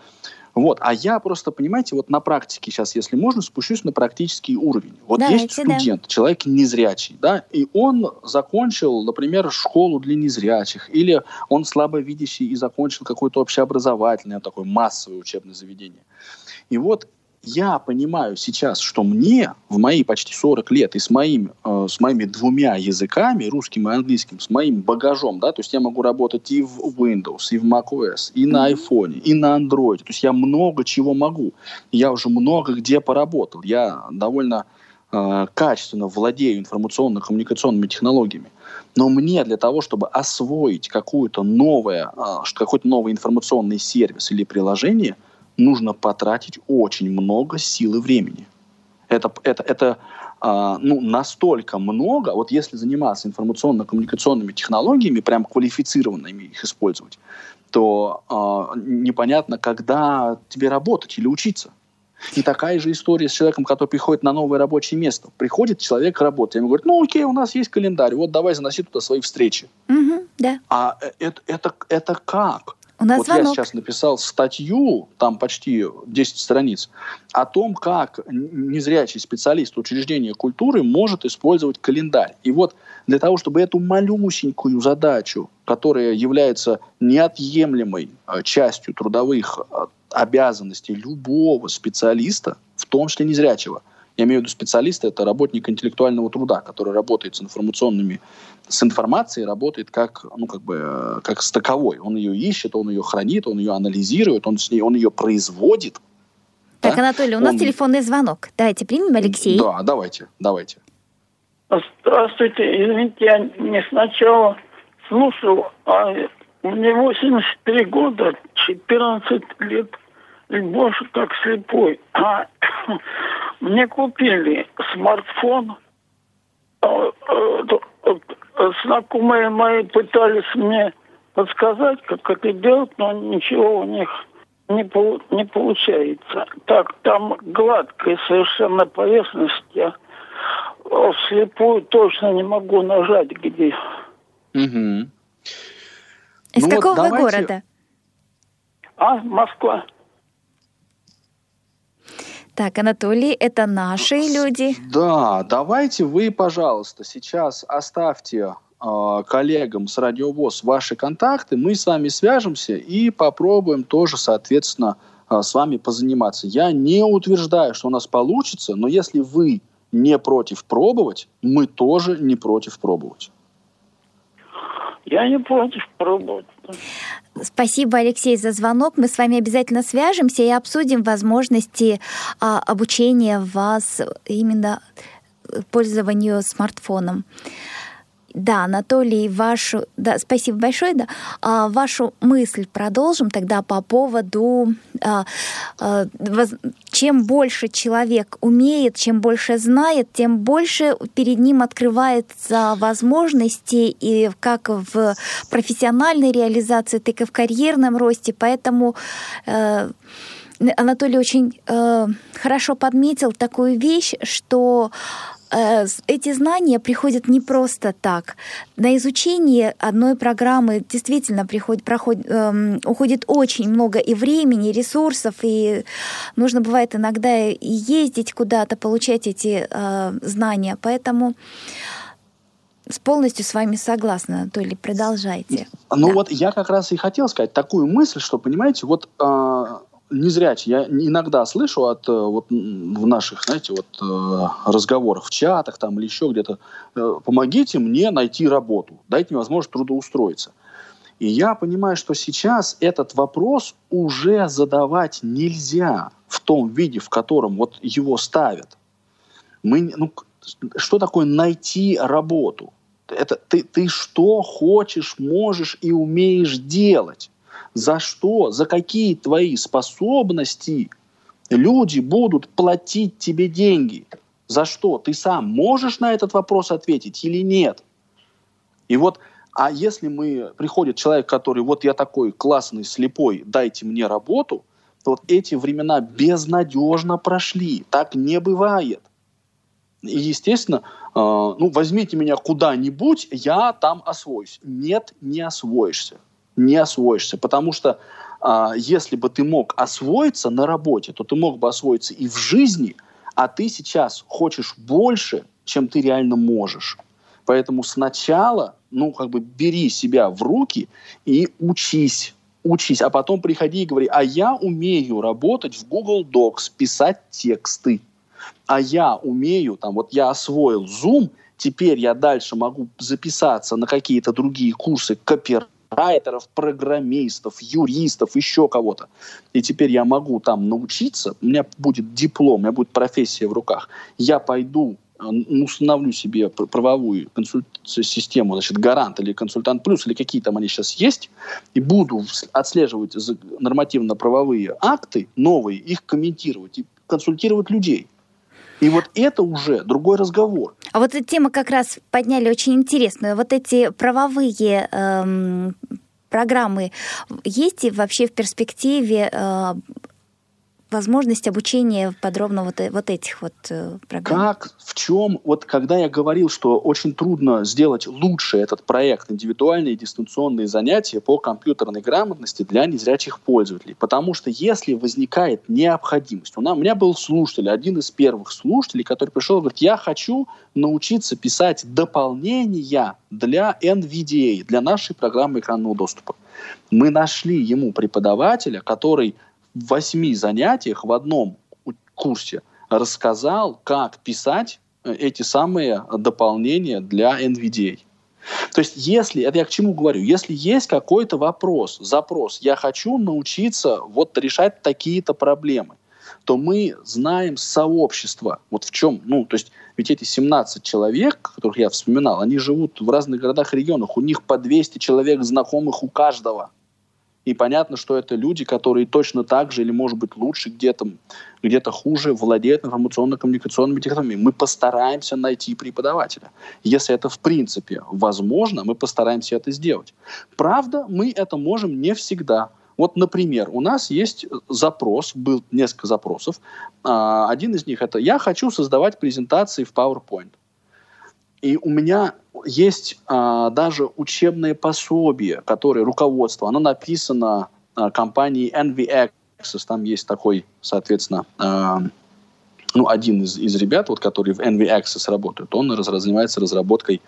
Вот. А я просто, понимаете, вот на практике сейчас, если можно, спущусь на практический уровень. Вот Давайте, есть студент, да. человек незрячий, да, и он закончил, например, школу для незрячих, или он слабовидящий и закончил какое-то общеобразовательное, такое массовое учебное заведение. И вот я понимаю сейчас, что мне в мои почти 40 лет и с, моим, э, с моими двумя языками, русским и английским, с моим багажом, да, то есть я могу работать и в Windows, и в macOS, и на iPhone, и на Android, то есть я много чего могу. Я уже много где поработал. Я довольно э, качественно владею информационно-коммуникационными технологиями. Но мне для того, чтобы освоить какую-то новое, э, какой-то новый информационный сервис или приложение – нужно потратить очень много сил и времени. Это, это, это а, ну, настолько много, вот если заниматься информационно-коммуникационными технологиями, прям квалифицированными их использовать, то а, непонятно, когда тебе работать или учиться. И такая же история с человеком, который приходит на новое рабочее место. Приходит человек работать, ему говорят, ну окей, у нас есть календарь, вот давай заноси туда свои встречи. Угу, да. А э, это, это, это как? У нас вот звонок. я сейчас написал статью, там почти 10 страниц, о том, как незрячий специалист учреждения культуры может использовать календарь. И вот для того, чтобы эту малюсенькую задачу, которая является неотъемлемой э, частью трудовых э, обязанностей любого специалиста, в том числе незрячего, я имею в виду специалиста, это работник интеллектуального труда, который работает с информационными, с информацией, работает как, ну, как бы, э, как с таковой. Он ее ищет, он ее хранит, он ее анализирует, он, с ней, он ее производит. Так, да? Анатолий, у нас он... телефонный звонок. Давайте примем Алексей. Да, давайте, давайте. Здравствуйте, извините, я не сначала слушал, а мне 83 года, 14 лет и больше как слепой. А мне купили смартфон. А, а, знакомые мои пытались мне подсказать, как это делать, но ничего у них не, не получается. Так, там гладкая совершенно поверхность. Я слепую точно не могу нажать где. Угу. Из ну какого вот давайте... города? А, Москва. Так, Анатолий, это наши люди. Да, давайте вы, пожалуйста, сейчас оставьте э, коллегам с Радиовоз ваши контакты, мы с вами свяжемся и попробуем тоже, соответственно, э, с вами позаниматься. Я не утверждаю, что у нас получится, но если вы не против пробовать, мы тоже не против пробовать. Я не против пробовать. Спасибо, Алексей, за звонок. Мы с вами обязательно свяжемся и обсудим возможности а, обучения вас именно пользованию смартфоном. Да, Анатолий, вашу, да, спасибо большое, да, а, вашу мысль продолжим тогда по поводу, а, а, чем больше человек умеет, чем больше знает, тем больше перед ним открывается возможности и как в профессиональной реализации, так и в карьерном росте, поэтому э, Анатолий очень э, хорошо подметил такую вещь, что эти знания приходят не просто так. На изучение одной программы действительно приходит, проходит, эм, уходит очень много и времени, и ресурсов, и нужно бывает иногда и ездить куда-то, получать эти э, знания. Поэтому полностью с вами согласна, Анатолий, продолжайте. Ну да. вот я как раз и хотел сказать такую мысль, что, понимаете, вот э, незрячий, я иногда слышу от э, вот в наших, знаете, вот э, разговорах в чатах там или еще где-то, э, помогите мне найти работу, дайте мне возможность трудоустроиться. И я понимаю, что сейчас этот вопрос уже задавать нельзя в том виде, в котором вот его ставят. Мы, ну, что такое найти работу? Это ты, ты что хочешь, можешь и умеешь делать? За что? За какие твои способности люди будут платить тебе деньги? За что? Ты сам можешь на этот вопрос ответить или нет? И вот, а если мы приходит человек, который вот я такой классный, слепой, дайте мне работу, то вот эти времена безнадежно прошли. Так не бывает. И, естественно, э, ну, возьмите меня куда-нибудь, я там освоюсь. Нет, не освоишься не освоишься. Потому что а, если бы ты мог освоиться на работе, то ты мог бы освоиться и в жизни, а ты сейчас хочешь больше, чем ты реально можешь. Поэтому сначала, ну, как бы бери себя в руки и учись учись, а потом приходи и говори, а я умею работать в Google Docs, писать тексты, а я умею, там, вот я освоил Zoom, теперь я дальше могу записаться на какие-то другие курсы копир райтеров, программистов, юристов, еще кого-то. И теперь я могу там научиться, у меня будет диплом, у меня будет профессия в руках. Я пойду э, установлю себе правовую консуль... систему, значит, гарант или консультант плюс, или какие там они сейчас есть, и буду отслеживать нормативно-правовые акты новые, их комментировать и консультировать людей. И вот это уже другой разговор. А вот эта тема как раз подняли очень интересную. Вот эти правовые эм, программы есть вообще в перспективе э, возможность обучения подробно вот, вот этих вот э, программ? Как, в чем, вот когда я говорил, что очень трудно сделать лучше этот проект индивидуальные дистанционные занятия по компьютерной грамотности для незрячих пользователей. Потому что если возникает необходимость, у, нас, у меня был слушатель, один из первых слушателей, который пришел и говорит, я хочу научиться писать дополнения для NVDA, для нашей программы экранного доступа. Мы нашли ему преподавателя, который в восьми занятиях в одном курсе рассказал, как писать э, эти самые дополнения для NVDA. То есть, если, это я к чему говорю, если есть какой-то вопрос, запрос, я хочу научиться вот решать такие-то проблемы, то мы знаем сообщество. Вот в чем, ну, то есть, ведь эти 17 человек, которых я вспоминал, они живут в разных городах, регионах, у них по 200 человек знакомых у каждого. И понятно, что это люди, которые точно так же или, может быть, лучше где-то где хуже владеют информационно-коммуникационными технологиями. Мы постараемся найти преподавателя. Если это в принципе возможно, мы постараемся это сделать. Правда, мы это можем не всегда. Вот, например, у нас есть запрос, был несколько запросов. А, один из них это «Я хочу создавать презентации в PowerPoint». И у меня есть а, даже учебное пособие, которое руководство, оно написано а, компанией NV Access, там есть такой, соответственно, а, ну, один из, из ребят, вот, который в NV Access работает, он раз, занимается разработкой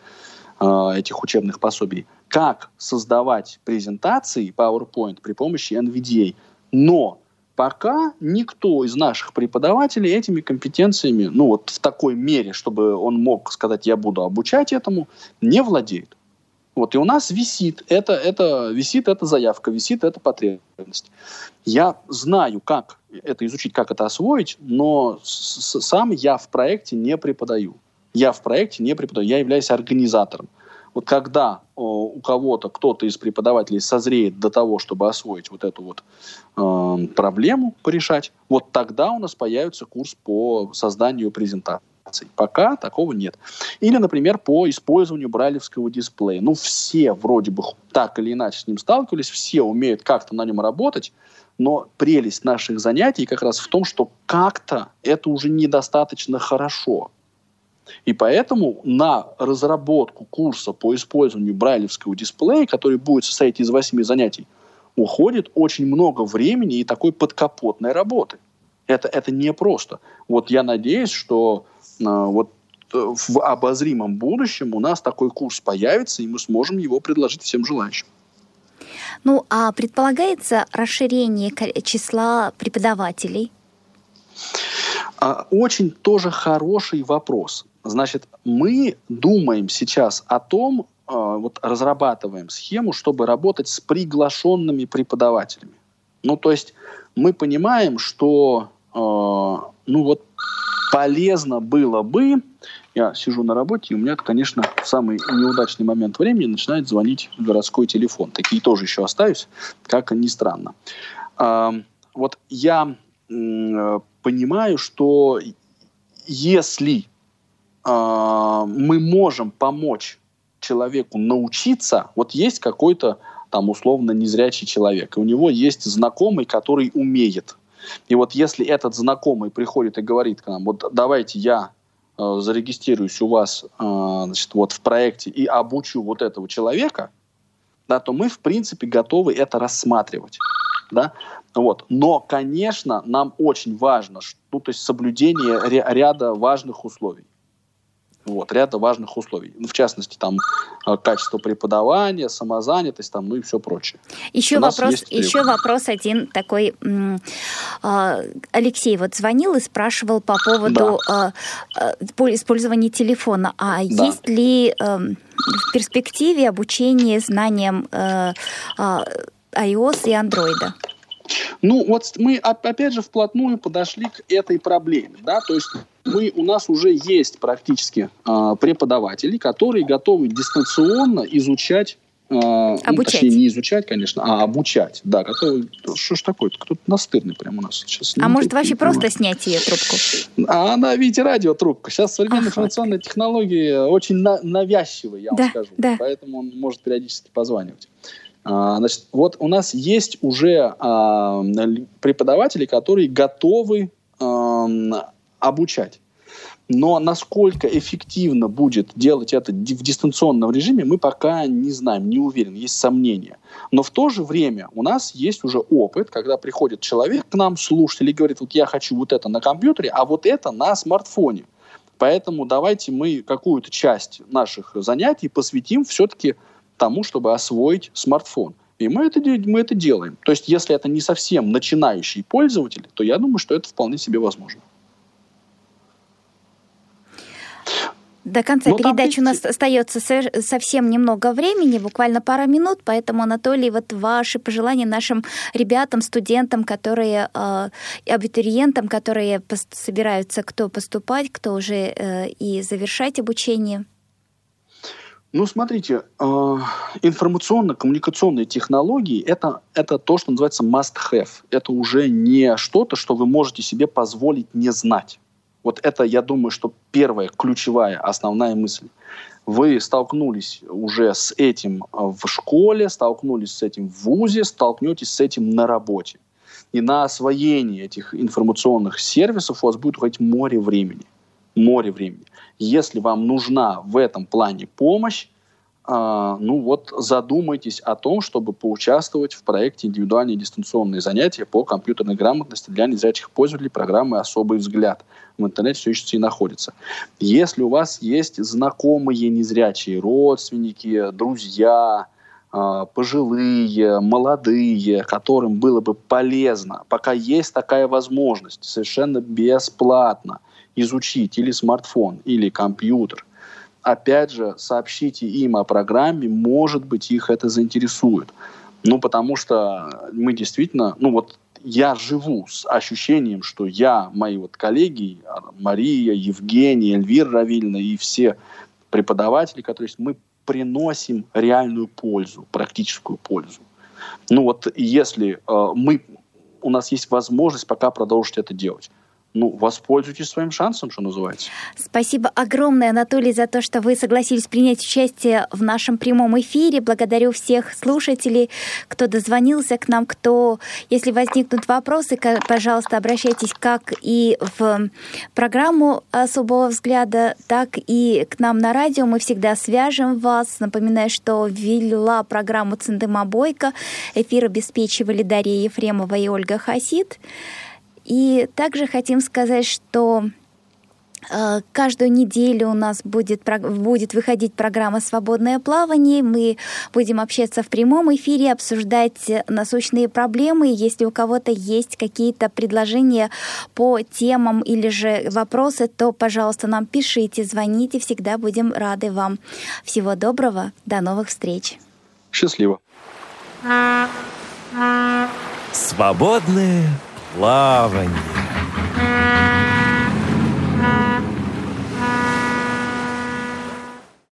а, этих учебных пособий. Как создавать презентации PowerPoint при помощи NVDA. Но пока никто из наших преподавателей этими компетенциями, ну вот в такой мере, чтобы он мог сказать, я буду обучать этому, не владеет. Вот, и у нас висит это, это, висит эта заявка, висит эта потребность. Я знаю, как это изучить, как это освоить, но сам я в проекте не преподаю. Я в проекте не преподаю, я являюсь организатором. Вот когда о, у кого-то, кто-то из преподавателей созреет до того, чтобы освоить вот эту вот э, проблему, порешать, вот тогда у нас появится курс по созданию презентации. Пока такого нет. Или, например, по использованию брайлевского дисплея. Ну, все вроде бы так или иначе с ним сталкивались, все умеют как-то на нем работать, но прелесть наших занятий как раз в том, что как-то это уже недостаточно хорошо. И поэтому на разработку курса по использованию брайлевского дисплея, который будет состоять из восьми занятий, уходит очень много времени и такой подкапотной работы. Это, это непросто. Вот я надеюсь, что э, вот э, в обозримом будущем у нас такой курс появится, и мы сможем его предложить всем желающим. Ну, а предполагается расширение числа преподавателей? А, очень тоже хороший вопрос. Значит, мы думаем сейчас о том, а, вот разрабатываем схему, чтобы работать с приглашенными преподавателями. Ну, то есть мы понимаем, что э, ну вот полезно было бы, я сижу на работе, и у меня, конечно, в самый неудачный момент времени начинает звонить городской телефон. Такие тоже еще остаюсь, как ни странно. Э, вот я э, понимаю, что если э, мы можем помочь человеку научиться, вот есть какой-то там условно незрячий человек, и у него есть знакомый, который умеет. И вот если этот знакомый приходит и говорит к нам, вот давайте я э, зарегистрируюсь у вас э, значит, вот в проекте и обучу вот этого человека, да, то мы, в принципе, готовы это рассматривать. Да? Вот. Но, конечно, нам очень важно, ну, то есть соблюдение ряда важных условий. Вот, ряда важных условий. Ну, в частности, там, э, качество преподавания, самозанятость, там, ну и все прочее. Еще вопрос, еще вопрос один такой. А, Алексей вот звонил и спрашивал по поводу да. А, а, использования телефона. А да. есть ли эм, в перспективе обучение знаниям э, iOS и Android? Ну, вот мы опять же вплотную подошли к этой проблеме, да, то есть мы, у нас уже есть практически э, преподаватели, которые готовы дистанционно изучать обучать. Ну, точнее, не изучать, конечно, а обучать. Да, готовы. Что ж такое? Кто-то настырный прямо у нас сейчас. А может вообще просто снять ее трубку? А она, видите, радиотрубка. Сейчас современные ага. информационные технологии очень на- навязчивые, я да, вам скажу. Да. Поэтому он может периодически позванивать. А, значит, вот у нас есть уже а, преподаватели, которые готовы обучать. Но насколько эффективно будет делать это в дистанционном режиме, мы пока не знаем, не уверен, есть сомнения. Но в то же время у нас есть уже опыт, когда приходит человек к нам, слушатель, и говорит, вот я хочу вот это на компьютере, а вот это на смартфоне. Поэтому давайте мы какую-то часть наших занятий посвятим все-таки тому, чтобы освоить смартфон. И мы это, мы это делаем. То есть, если это не совсем начинающий пользователь, то я думаю, что это вполне себе возможно. До конца ну, передачи у нас остается совсем немного времени, буквально пара минут, поэтому, Анатолий, вот ваши пожелания нашим ребятам, студентам, которые, э, абитуриентам, которые собираются кто поступать, кто уже э, и завершать обучение. Ну, смотрите, э, информационно-коммуникационные технологии это, это то, что называется must-have. Это уже не что-то, что вы можете себе позволить не знать. Вот это, я думаю, что первая ключевая основная мысль. Вы столкнулись уже с этим в школе, столкнулись с этим в ВУЗе, столкнетесь с этим на работе. И на освоение этих информационных сервисов у вас будет уходить море времени. Море времени. Если вам нужна в этом плане помощь, а, ну вот задумайтесь о том, чтобы поучаствовать в проекте индивидуальные дистанционные занятия по компьютерной грамотности для незрячих пользователей программы «Особый взгляд». В интернете все еще и находится. Если у вас есть знакомые незрячие, родственники, друзья, пожилые, молодые, которым было бы полезно, пока есть такая возможность, совершенно бесплатно изучить или смартфон, или компьютер – опять же, сообщите им о программе, может быть, их это заинтересует. Ну, потому что мы действительно, ну вот я живу с ощущением, что я, мои вот коллеги, Мария, Евгения, Эльвира Равильевна и все преподаватели, которые мы приносим реальную пользу, практическую пользу. Ну вот если э, мы, у нас есть возможность пока продолжить это делать ну, воспользуйтесь своим шансом, что называется. Спасибо огромное, Анатолий, за то, что вы согласились принять участие в нашем прямом эфире. Благодарю всех слушателей, кто дозвонился к нам, кто, если возникнут вопросы, пожалуйста, обращайтесь как и в программу «Особого взгляда», так и к нам на радио. Мы всегда свяжем вас. Напоминаю, что ввела программу «Циндыма Бойко». Эфир обеспечивали Дарья Ефремова и Ольга Хасид. И также хотим сказать, что Э, каждую неделю у нас будет, будет выходить программа «Свободное плавание». Мы будем общаться в прямом эфире, обсуждать насущные проблемы. Если у кого-то есть какие-то предложения по темам или же вопросы, то, пожалуйста, нам пишите, звоните. Всегда будем рады вам. Всего доброго. До новых встреч. Счастливо. Свободное плавание.